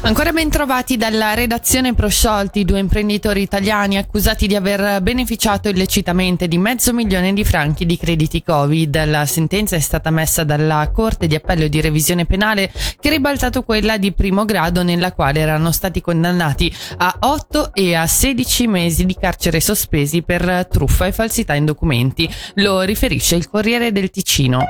Ancora ben trovati dalla redazione prosciolti due imprenditori italiani accusati di aver beneficiato illecitamente di mezzo milione di franchi di crediti Covid. La sentenza è stata messa dalla Corte di Appello di Revisione Penale che ha ribaltato quella di primo grado nella quale erano stati condannati a 8 e a 16 mesi di carcere sospesi per truffa e falsità in documenti. Lo riferisce il Corriere del Ticino.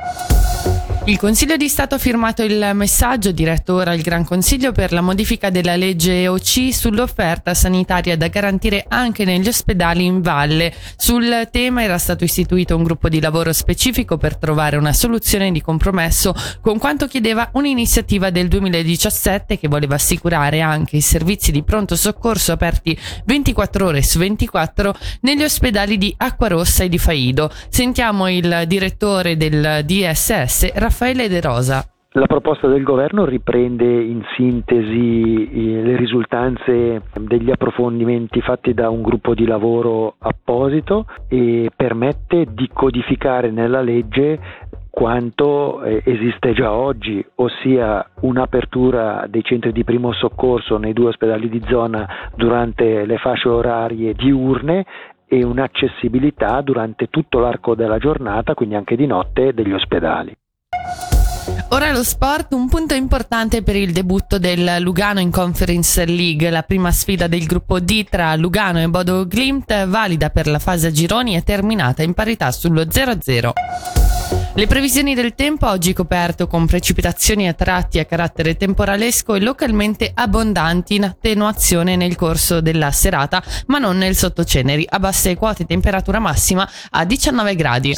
Il Consiglio di Stato ha firmato il messaggio diretto ora al Gran Consiglio per la modifica della legge OC sull'offerta sanitaria da garantire anche negli ospedali in valle. Sul tema era stato istituito un gruppo di lavoro specifico per trovare una soluzione di compromesso con quanto chiedeva un'iniziativa del 2017 che voleva assicurare anche i servizi di pronto soccorso aperti 24 ore su 24 negli ospedali di Acquarossa e di Faido. Sentiamo il direttore del DSS, Raffaele Raffaele De Rosa. La proposta del governo riprende in sintesi eh, le risultanze degli approfondimenti fatti da un gruppo di lavoro apposito e permette di codificare nella legge quanto eh, esiste già oggi, ossia un'apertura dei centri di primo soccorso nei due ospedali di zona durante le fasce orarie diurne e un'accessibilità durante tutto l'arco della giornata, quindi anche di notte, degli ospedali. Ora lo sport, un punto importante per il debutto del Lugano in Conference League, la prima sfida del gruppo D tra Lugano e Bodo Glimt, valida per la fase a gironi, è terminata in parità sullo 0-0. Le previsioni del tempo oggi coperto con precipitazioni a tratti a carattere temporalesco e localmente abbondanti in attenuazione nel corso della serata, ma non nel sottoceneri, a basse quote temperatura massima a 19 gradi.